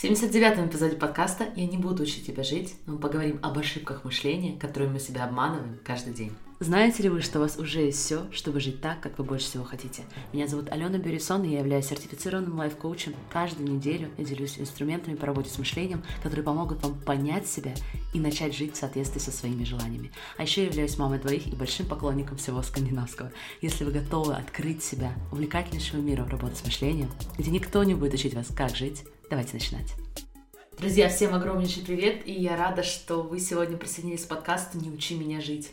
В 79-м эпизоде подкаста «Я не буду учить тебя жить», мы поговорим об ошибках мышления, которые мы себя обманываем каждый день. Знаете ли вы, что у вас уже есть все, чтобы жить так, как вы больше всего хотите? Меня зовут Алена Бюрисон, и я являюсь сертифицированным лайф-коучем. Каждую неделю я делюсь инструментами по работе с мышлением, которые помогут вам понять себя и начать жить в соответствии со своими желаниями. А еще я являюсь мамой двоих и большим поклонником всего скандинавского. Если вы готовы открыть себя увлекательнейшему миру работы с мышлением, где никто не будет учить вас, как жить, давайте начинать. Друзья, всем огромнейший привет, и я рада, что вы сегодня присоединились к подкасту «Не учи меня жить».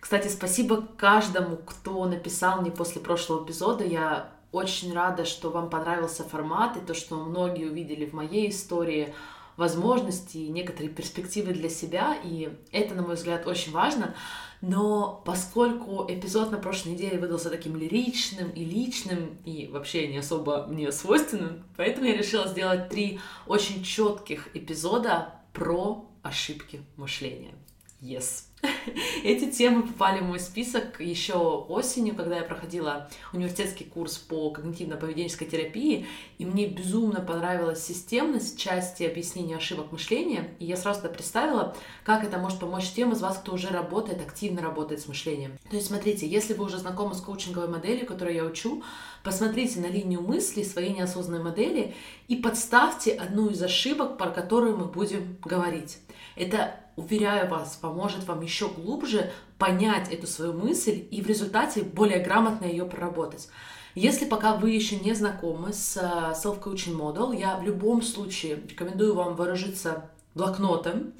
Кстати, спасибо каждому, кто написал мне после прошлого эпизода. Я очень рада, что вам понравился формат и то, что многие увидели в моей истории возможности некоторые перспективы для себя. И это, на мой взгляд, очень важно. Но поскольку эпизод на прошлой неделе выдался таким лиричным и личным, и вообще не особо мне свойственным, поэтому я решила сделать три очень четких эпизода про ошибки мышления. Yes. Эти темы попали в мой список еще осенью, когда я проходила университетский курс по когнитивно-поведенческой терапии, и мне безумно понравилась системность части объяснения ошибок мышления, и я сразу представила, как это может помочь тем из вас, кто уже работает, активно работает с мышлением. То есть, смотрите, если вы уже знакомы с коучинговой моделью, которую я учу, посмотрите на линию мысли своей неосознанной модели и подставьте одну из ошибок, про которую мы будем говорить. Это уверяю вас, поможет вам еще глубже понять эту свою мысль и в результате более грамотно ее проработать. Если пока вы еще не знакомы с э, Self-Coaching Model, я в любом случае рекомендую вам вооружиться блокнотом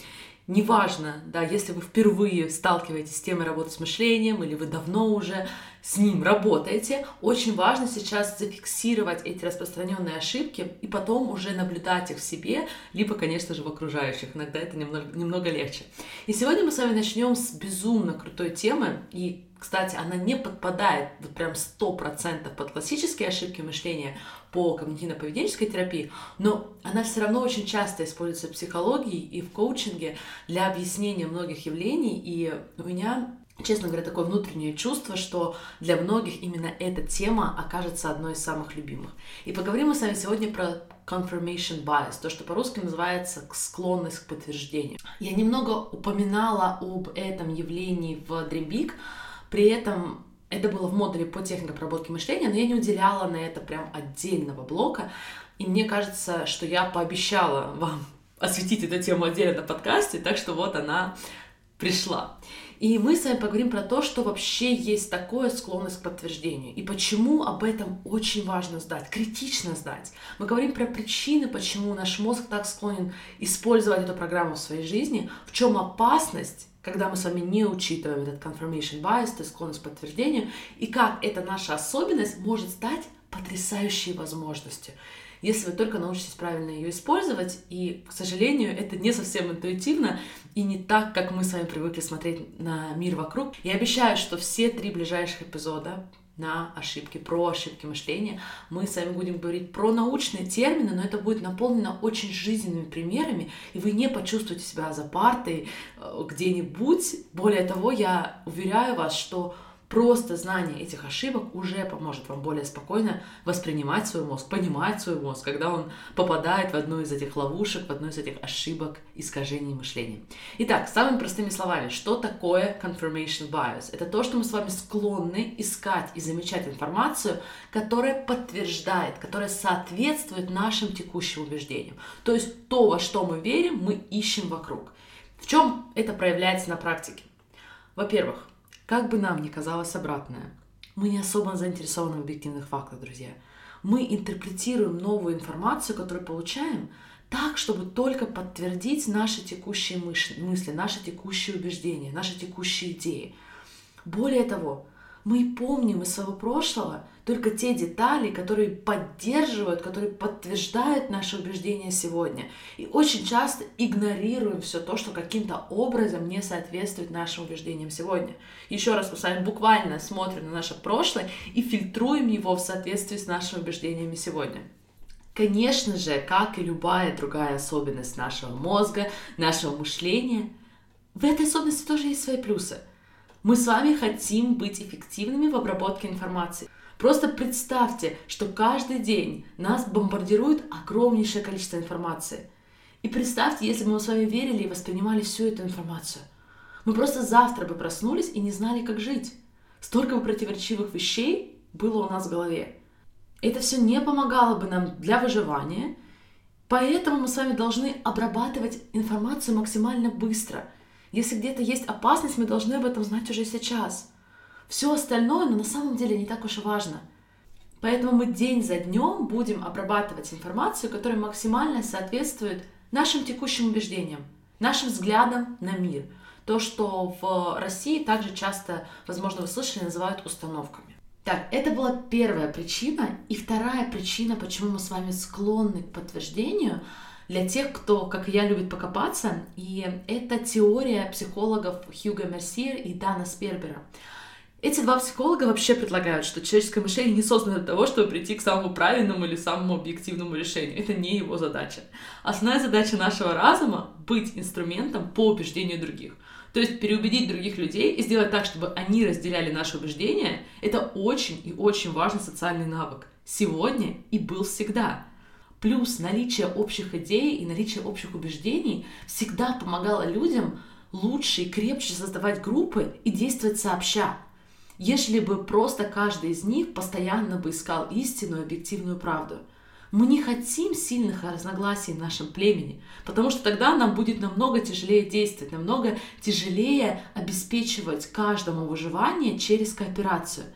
Неважно, да, если вы впервые сталкиваетесь с темой работы с мышлением или вы давно уже с ним работаете, очень важно сейчас зафиксировать эти распространенные ошибки и потом уже наблюдать их в себе, либо, конечно же, в окружающих. Иногда это немного, немного легче. И сегодня мы с вами начнем с безумно крутой темы, и кстати, она не подпадает вот прям 100% под классические ошибки мышления по когнитивно-поведенческой терапии, но она все равно очень часто используется в психологии и в коучинге для объяснения многих явлений, и у меня честно говоря, такое внутреннее чувство, что для многих именно эта тема окажется одной из самых любимых. И поговорим мы с вами сегодня про confirmation bias, то, что по-русски называется склонность к подтверждению. Я немного упоминала об этом явлении в Dream Big, при этом это было в модуле по технике обработки мышления, но я не уделяла на это прям отдельного блока. И мне кажется, что я пообещала вам осветить эту тему отдельно на подкасте, так что вот она пришла. И мы с вами поговорим про то, что вообще есть такое склонность к подтверждению и почему об этом очень важно знать, критично знать. Мы говорим про причины, почему наш мозг так склонен использовать эту программу в своей жизни, в чем опасность когда мы с вами не учитываем этот confirmation bias, то есть склонность к подтверждению, и как эта наша особенность может стать потрясающей возможностью, если вы только научитесь правильно ее использовать. И, к сожалению, это не совсем интуитивно и не так, как мы с вами привыкли смотреть на мир вокруг. Я обещаю, что все три ближайших эпизода на ошибки, про ошибки мышления. Мы с вами будем говорить про научные термины, но это будет наполнено очень жизненными примерами, и вы не почувствуете себя за партой э, где-нибудь. Более того, я уверяю вас, что Просто знание этих ошибок уже поможет вам более спокойно воспринимать свой мозг, понимать свой мозг, когда он попадает в одну из этих ловушек, в одну из этих ошибок, искажений мышления. Итак, самыми простыми словами, что такое confirmation bias? Это то, что мы с вами склонны искать и замечать информацию, которая подтверждает, которая соответствует нашим текущим убеждениям. То есть то, во что мы верим, мы ищем вокруг. В чем это проявляется на практике? Во-первых, как бы нам ни казалось обратное, мы не особо заинтересованы в объективных фактах, друзья. Мы интерпретируем новую информацию, которую получаем, так, чтобы только подтвердить наши текущие мысли, наши текущие убеждения, наши текущие идеи. Более того, мы помним из своего прошлого только те детали, которые поддерживают, которые подтверждают наши убеждения сегодня. И очень часто игнорируем все то, что каким-то образом не соответствует нашим убеждениям сегодня. Еще раз мы с вами буквально смотрим на наше прошлое и фильтруем его в соответствии с нашими убеждениями сегодня. Конечно же, как и любая другая особенность нашего мозга, нашего мышления, в этой особенности тоже есть свои плюсы – мы с вами хотим быть эффективными в обработке информации. Просто представьте, что каждый день нас бомбардирует огромнейшее количество информации. И представьте, если бы мы с вами верили и воспринимали всю эту информацию. Мы просто завтра бы проснулись и не знали, как жить. Столько бы противоречивых вещей было у нас в голове. Это все не помогало бы нам для выживания, поэтому мы с вами должны обрабатывать информацию максимально быстро. Если где-то есть опасность, мы должны об этом знать уже сейчас – все остальное, но на самом деле не так уж и важно. Поэтому мы день за днем будем обрабатывать информацию, которая максимально соответствует нашим текущим убеждениям, нашим взглядам на мир. То, что в России также часто, возможно, вы слышали, называют установками. Так, это была первая причина. И вторая причина, почему мы с вами склонны к подтверждению, для тех, кто, как я, любит покопаться, и это теория психологов Хьюга Мерсьер и Дана Спербера. Эти два психолога вообще предлагают, что человеческое мышление не создано для того, чтобы прийти к самому правильному или самому объективному решению. Это не его задача. Основная задача нашего разума — быть инструментом по убеждению других. То есть переубедить других людей и сделать так, чтобы они разделяли наши убеждения, это очень и очень важный социальный навык. Сегодня и был всегда. Плюс наличие общих идей и наличие общих убеждений всегда помогало людям лучше и крепче создавать группы и действовать сообща если бы просто каждый из них постоянно бы искал истинную, объективную правду. Мы не хотим сильных разногласий в нашем племени, потому что тогда нам будет намного тяжелее действовать, намного тяжелее обеспечивать каждому выживание через кооперацию.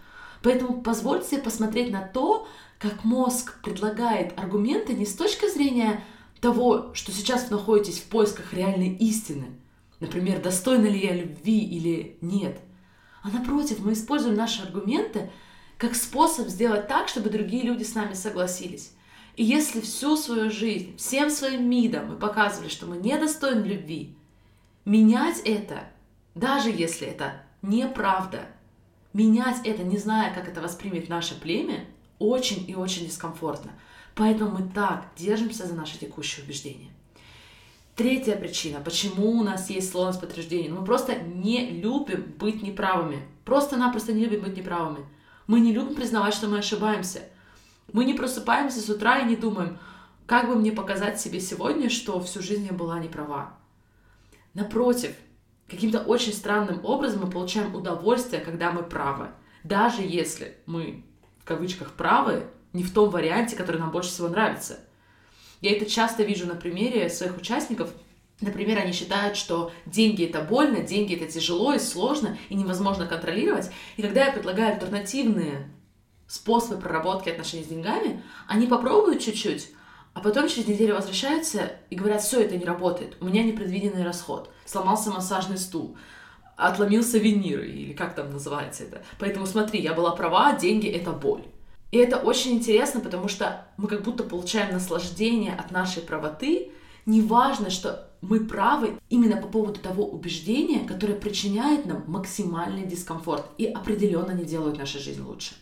Поэтому позвольте себе посмотреть на то, как мозг предлагает аргументы не с точки зрения того, что сейчас вы находитесь в поисках реальной истины. Например, достойна ли я любви или нет – а напротив, мы используем наши аргументы как способ сделать так, чтобы другие люди с нами согласились. И если всю свою жизнь, всем своим мидом мы показывали, что мы недостойны любви, менять это, даже если это неправда, менять это, не зная, как это воспримет наше племя, очень и очень дискомфортно. Поэтому мы так держимся за наши текущие убеждения. Третья причина, почему у нас есть склонность к подтверждению. Мы просто не любим быть неправыми. Просто-напросто не любим быть неправыми. Мы не любим признавать, что мы ошибаемся. Мы не просыпаемся с утра и не думаем, как бы мне показать себе сегодня, что всю жизнь я была неправа. Напротив, каким-то очень странным образом мы получаем удовольствие, когда мы правы. Даже если мы, в кавычках, правы, не в том варианте, который нам больше всего нравится – я это часто вижу на примере своих участников. Например, они считают, что деньги это больно, деньги это тяжело и сложно, и невозможно контролировать. И когда я предлагаю альтернативные способы проработки отношений с деньгами, они попробуют чуть-чуть, а потом через неделю возвращаются и говорят, все, это не работает, у меня непредвиденный расход, сломался массажный стул, отломился винир, или как там называется это. Поэтому смотри, я была права, деньги — это боль. И это очень интересно, потому что мы как будто получаем наслаждение от нашей правоты. Неважно, что мы правы именно по поводу того убеждения, которое причиняет нам максимальный дискомфорт и определенно не делает нашу жизнь лучше.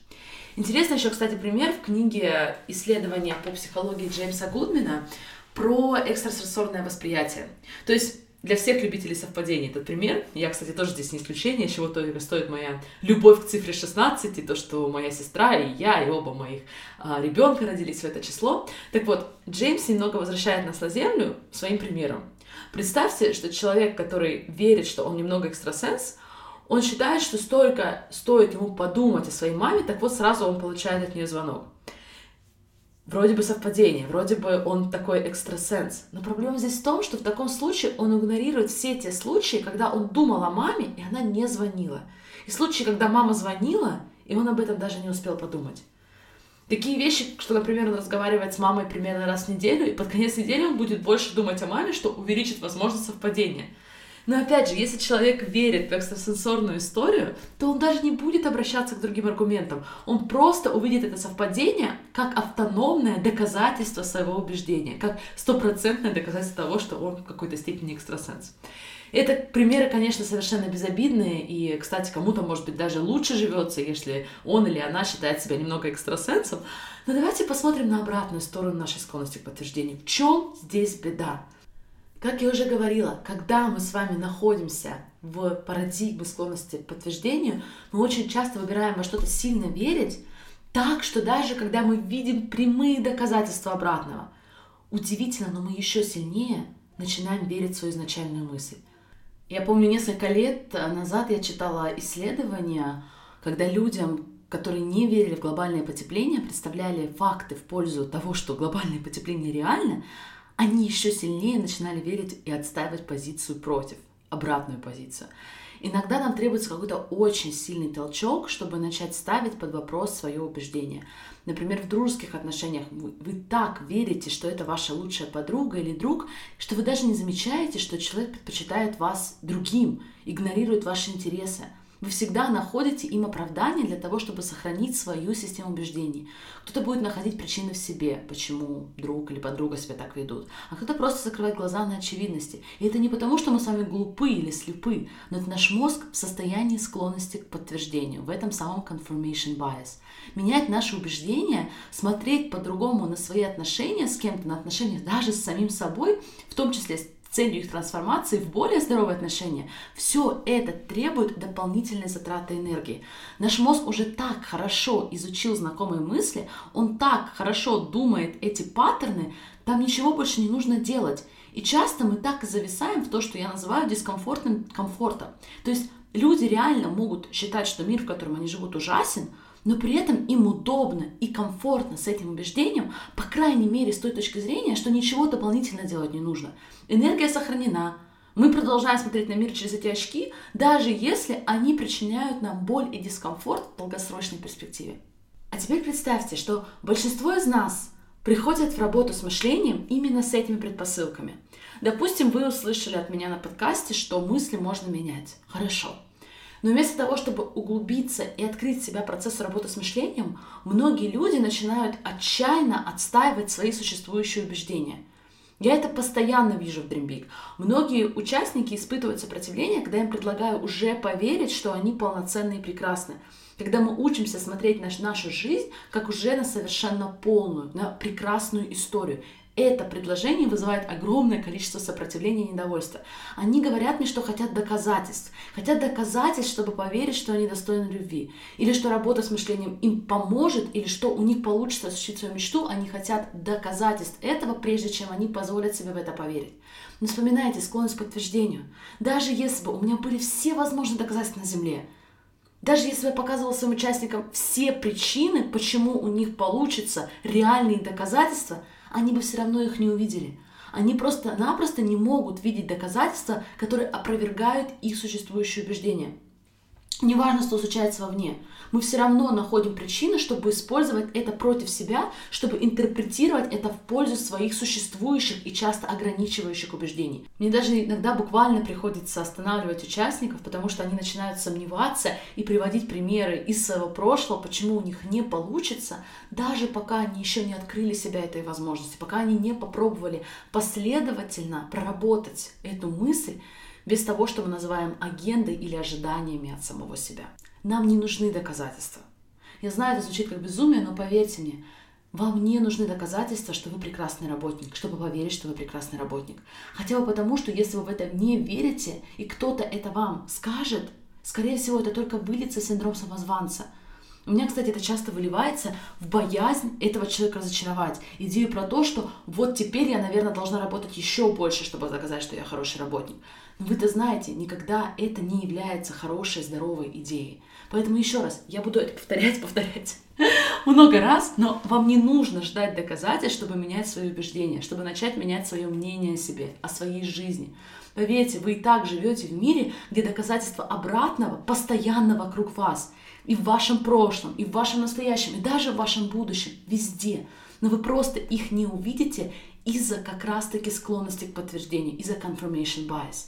Интересно еще, кстати, пример в книге исследования по психологии Джеймса Гудмина про экстрасенсорное восприятие. То есть для всех любителей совпадений этот пример. Я, кстати, тоже здесь не исключение, чего только стоит моя любовь к цифре 16, и то, что моя сестра и я, и оба моих а, ребенка родились в это число. Так вот, Джеймс немного возвращает нас на Землю своим примером. Представьте, что человек, который верит, что он немного экстрасенс, он считает, что столько стоит ему подумать о своей маме, так вот сразу он получает от нее звонок. Вроде бы совпадение, вроде бы он такой экстрасенс. Но проблема здесь в том, что в таком случае он игнорирует все те случаи, когда он думал о маме, и она не звонила. И случаи, когда мама звонила, и он об этом даже не успел подумать. Такие вещи, что, например, он разговаривает с мамой примерно раз в неделю, и под конец недели он будет больше думать о маме, что увеличит возможность совпадения. Но опять же, если человек верит в экстрасенсорную историю, то он даже не будет обращаться к другим аргументам. Он просто увидит это совпадение как автономное доказательство своего убеждения, как стопроцентное доказательство того, что он в какой-то степени экстрасенс. Это примеры, конечно, совершенно безобидные, и, кстати, кому-то, может быть, даже лучше живется, если он или она считает себя немного экстрасенсом. Но давайте посмотрим на обратную сторону нашей склонности к подтверждению. В чем здесь беда? Как я уже говорила, когда мы с вами находимся в парадигме склонности к подтверждению, мы очень часто выбираем во что-то сильно верить, Так что даже когда мы видим прямые доказательства обратного, удивительно, но мы еще сильнее начинаем верить в свою изначальную мысль. Я помню, несколько лет назад я читала исследования, когда людям, которые не верили в глобальное потепление, представляли факты в пользу того, что глобальное потепление реально, они еще сильнее начинали верить и отстаивать позицию против, обратную позицию. Иногда нам требуется какой-то очень сильный толчок, чтобы начать ставить под вопрос свое убеждение. Например, в дружеских отношениях вы, вы так верите, что это ваша лучшая подруга или друг, что вы даже не замечаете, что человек предпочитает вас другим, игнорирует ваши интересы. Вы всегда находите им оправдание для того, чтобы сохранить свою систему убеждений. Кто-то будет находить причины в себе, почему друг или подруга себя так ведут, а кто-то просто закрывает глаза на очевидности. И это не потому, что мы с вами глупы или слепы, но это наш мозг в состоянии склонности к подтверждению, в этом самом confirmation bias. Менять наши убеждения, смотреть по-другому на свои отношения с кем-то, на отношения даже с самим собой, в том числе с целью их трансформации в более здоровые отношения, все это требует дополнительной затраты энергии. Наш мозг уже так хорошо изучил знакомые мысли, он так хорошо думает эти паттерны, там ничего больше не нужно делать. И часто мы так и зависаем в то, что я называю дискомфортным комфортом. То есть люди реально могут считать, что мир, в котором они живут, ужасен, но при этом им удобно и комфортно с этим убеждением, по крайней мере, с той точки зрения, что ничего дополнительно делать не нужно. Энергия сохранена, мы продолжаем смотреть на мир через эти очки, даже если они причиняют нам боль и дискомфорт в долгосрочной перспективе. А теперь представьте, что большинство из нас приходят в работу с мышлением именно с этими предпосылками. Допустим, вы услышали от меня на подкасте, что мысли можно менять. Хорошо. Но вместо того, чтобы углубиться и открыть себя процессу работы с мышлением, многие люди начинают отчаянно отстаивать свои существующие убеждения. Я это постоянно вижу в Dream Big. Многие участники испытывают сопротивление, когда им предлагаю уже поверить, что они полноценны и прекрасны. Когда мы учимся смотреть на нашу жизнь как уже на совершенно полную, на прекрасную историю это предложение вызывает огромное количество сопротивления и недовольства. Они говорят мне, что хотят доказательств. Хотят доказательств, чтобы поверить, что они достойны любви. Или что работа с мышлением им поможет, или что у них получится осуществить свою мечту. Они хотят доказательств этого, прежде чем они позволят себе в это поверить. Но вспоминайте склонность к подтверждению. Даже если бы у меня были все возможные доказательства на Земле, даже если я показывала своим участникам все причины, почему у них получится реальные доказательства – они бы все равно их не увидели. Они просто-напросто не могут видеть доказательства, которые опровергают их существующие убеждения. Неважно, что случается вовне, мы все равно находим причины, чтобы использовать это против себя, чтобы интерпретировать это в пользу своих существующих и часто ограничивающих убеждений. Мне даже иногда буквально приходится останавливать участников, потому что они начинают сомневаться и приводить примеры из своего прошлого, почему у них не получится, даже пока они еще не открыли себя этой возможности, пока они не попробовали последовательно проработать эту мысль, без того, что мы называем агендой или ожиданиями от самого себя. Нам не нужны доказательства. Я знаю, это звучит как безумие, но поверьте мне, вам не нужны доказательства, что вы прекрасный работник, чтобы поверить, что вы прекрасный работник. Хотя бы потому, что если вы в это не верите, и кто-то это вам скажет, скорее всего, это только выльется синдром самозванца – у меня, кстати, это часто выливается в боязнь этого человека разочаровать. Идею про то, что вот теперь я, наверное, должна работать еще больше, чтобы доказать, что я хороший работник. Но вы-то знаете, никогда это не является хорошей, здоровой идеей. Поэтому еще раз, я буду это повторять, повторять много раз, но вам не нужно ждать доказательств, чтобы менять свои убеждения, чтобы начать менять свое мнение о себе, о своей жизни. Поверьте, вы и так живете в мире, где доказательства обратного постоянно вокруг вас. И в вашем прошлом, и в вашем настоящем, и даже в вашем будущем, везде. Но вы просто их не увидите из-за как раз-таки склонности к подтверждению, из-за confirmation bias.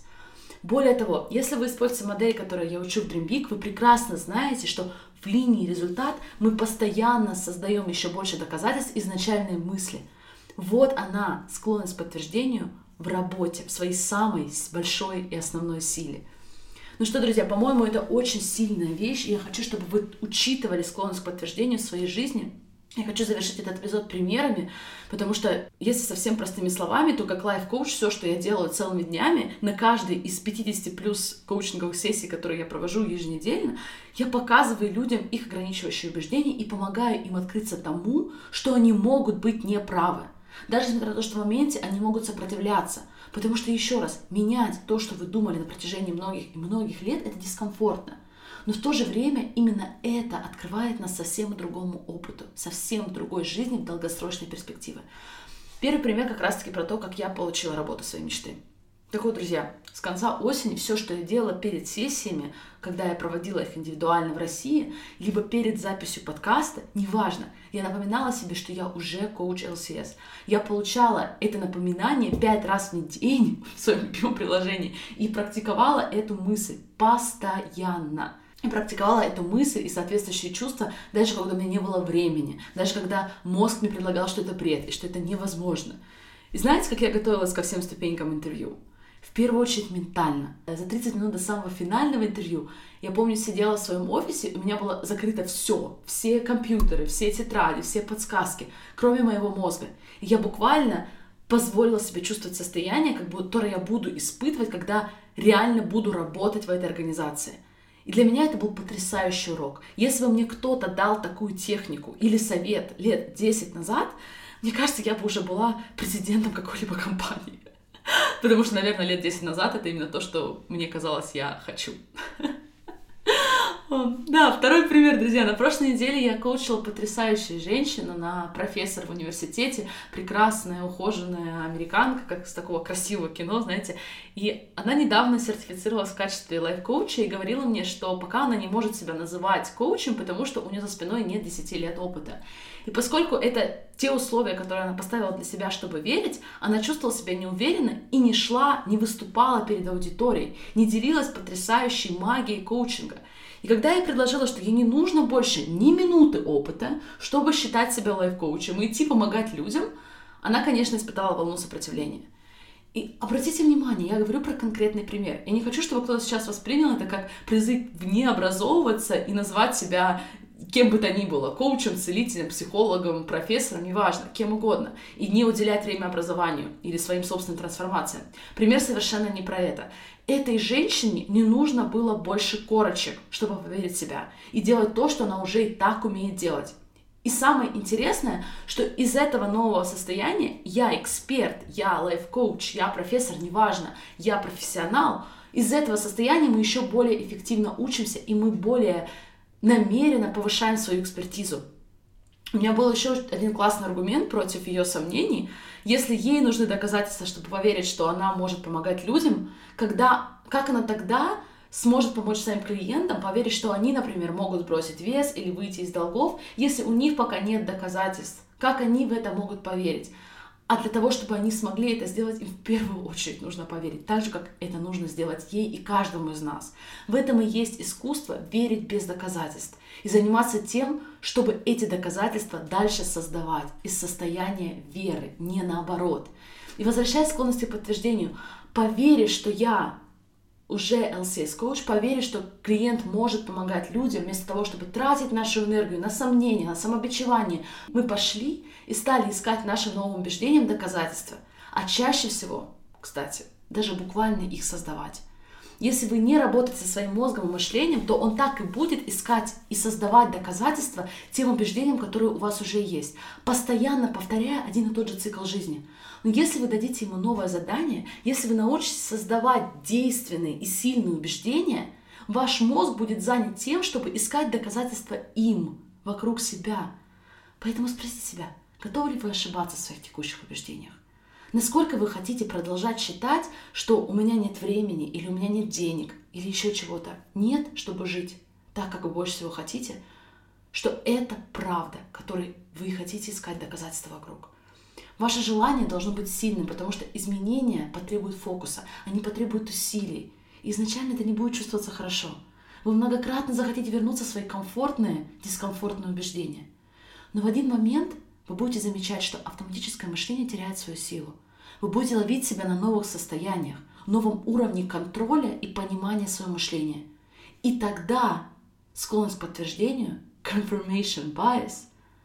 Более того, если вы используете модель, которую я учу в Dream Big, вы прекрасно знаете, что в линии результат мы постоянно создаем еще больше доказательств изначальной мысли. Вот она, склонность к подтверждению в работе, в своей самой большой и основной силе. Ну что, друзья, по-моему, это очень сильная вещь, и я хочу, чтобы вы учитывали склонность к подтверждению в своей жизни, Я хочу завершить этот эпизод примерами, потому что, если совсем простыми словами, то как лайф-коуч все, что я делаю целыми днями, на каждой из 50 плюс коучинговых сессий, которые я провожу еженедельно, я показываю людям их ограничивающие убеждения и помогаю им открыться тому, что они могут быть неправы. Даже несмотря на то, что в моменте они могут сопротивляться. Потому что, еще раз, менять то, что вы думали на протяжении многих и многих лет, это дискомфортно. Но в то же время именно это открывает нас совсем другому опыту, совсем другой жизни в долгосрочной перспективе. Первый пример как раз-таки про то, как я получила работу своей мечты. Так вот, друзья, с конца осени все, что я делала перед сессиями, когда я проводила их индивидуально в России, либо перед записью подкаста, неважно, я напоминала себе, что я уже коуч ЛСС. Я получала это напоминание пять раз в день в своем любимом приложении и практиковала эту мысль постоянно. И практиковала эту мысль и соответствующие чувства, даже когда у меня не было времени, даже когда мозг мне предлагал, что это бред и что это невозможно. И знаете, как я готовилась ко всем ступенькам интервью? В первую очередь ментально. За 30 минут до самого финального интервью я помню, сидела в своем офисе, у меня было закрыто все, все компьютеры, все тетради, все подсказки, кроме моего мозга. И я буквально позволила себе чувствовать состояние, как будто, которое я буду испытывать, когда реально буду работать в этой организации – и для меня это был потрясающий урок. Если бы мне кто-то дал такую технику или совет лет 10 назад, мне кажется, я бы уже была президентом какой-либо компании. Потому что, наверное, лет 10 назад это именно то, что мне казалось, я хочу. Да, второй пример, друзья. На прошлой неделе я коучила потрясающую женщину, на профессор в университете, прекрасная, ухоженная американка, как с такого красивого кино, знаете. И она недавно сертифицировалась в качестве лайф-коуча и говорила мне, что пока она не может себя называть коучем, потому что у нее за спиной нет 10 лет опыта. И поскольку это те условия, которые она поставила для себя, чтобы верить, она чувствовала себя неуверенно и не шла, не выступала перед аудиторией, не делилась потрясающей магией коучинга – и когда я предложила, что ей не нужно больше ни минуты опыта, чтобы считать себя лайф-коучем и идти помогать людям, она, конечно, испытала волну сопротивления. И обратите внимание, я говорю про конкретный пример. Я не хочу, чтобы кто-то сейчас воспринял это как призыв не образовываться и назвать себя кем бы то ни было, коучем, целителем, психологом, профессором, неважно, кем угодно, и не уделять время образованию или своим собственным трансформациям. Пример совершенно не про это. Этой женщине не нужно было больше корочек, чтобы поверить себя и делать то, что она уже и так умеет делать. И самое интересное, что из этого нового состояния я эксперт, я лайф-коуч, я профессор, неважно, я профессионал, из этого состояния мы еще более эффективно учимся, и мы более намеренно повышаем свою экспертизу. У меня был еще один классный аргумент против ее сомнений. Если ей нужны доказательства, чтобы поверить, что она может помогать людям, когда, как она тогда сможет помочь своим клиентам поверить, что они, например, могут сбросить вес или выйти из долгов, если у них пока нет доказательств? Как они в это могут поверить? А для того, чтобы они смогли это сделать, им в первую очередь нужно поверить, так же, как это нужно сделать ей и каждому из нас. В этом и есть искусство верить без доказательств и заниматься тем, чтобы эти доказательства дальше создавать из состояния веры, не наоборот. И возвращаясь к склонности к подтверждению, поверить, что я уже LCS коуч поверить, что клиент может помогать людям вместо того, чтобы тратить нашу энергию на сомнения, на самобичевание. Мы пошли и стали искать нашим новым убеждениям доказательства. А чаще всего, кстати, даже буквально их создавать. Если вы не работаете со своим мозгом и мышлением, то он так и будет искать и создавать доказательства тем убеждениям, которые у вас уже есть, постоянно повторяя один и тот же цикл жизни. Но если вы дадите ему новое задание, если вы научитесь создавать действенные и сильные убеждения, ваш мозг будет занят тем, чтобы искать доказательства им, вокруг себя. Поэтому спросите себя, готовы ли вы ошибаться в своих текущих убеждениях? Насколько вы хотите продолжать считать, что у меня нет времени, или у меня нет денег, или еще чего-то? Нет, чтобы жить так, как вы больше всего хотите, что это правда, которой вы хотите искать доказательства вокруг. Ваше желание должно быть сильным, потому что изменения потребуют фокуса, они потребуют усилий. И изначально это не будет чувствоваться хорошо. Вы многократно захотите вернуться в свои комфортные, дискомфортные убеждения. Но в один момент вы будете замечать, что автоматическое мышление теряет свою силу. Вы будете ловить себя на новых состояниях, новом уровне контроля и понимания своего мышления. И тогда склонность к подтверждению, confirmation bias,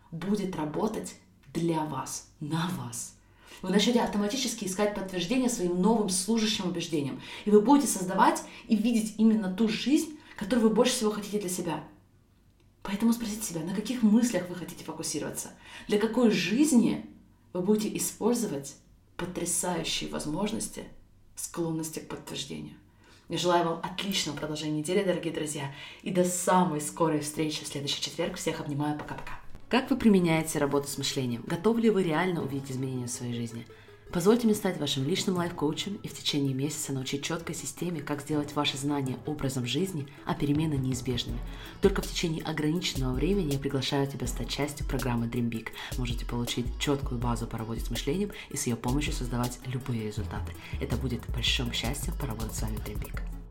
будет работать для вас, на вас. Вы начнете автоматически искать подтверждение своим новым служащим убеждениям. И вы будете создавать и видеть именно ту жизнь, которую вы больше всего хотите для себя. Поэтому спросите себя, на каких мыслях вы хотите фокусироваться? Для какой жизни вы будете использовать потрясающие возможности, склонности к подтверждению? Я желаю вам отличного продолжения недели, дорогие друзья, и до самой скорой встречи в следующий четверг. Всех обнимаю, пока-пока. Как вы применяете работу с мышлением? Готовы ли вы реально увидеть изменения в своей жизни? Позвольте мне стать вашим личным лайф-коучем и в течение месяца научить четкой системе, как сделать ваши знания образом жизни, а перемены неизбежными. Только в течение ограниченного времени я приглашаю тебя стать частью программы Dream Big. Можете получить четкую базу по работе с мышлением и с ее помощью создавать любые результаты. Это будет большим счастьем поработать с вами Dream Big.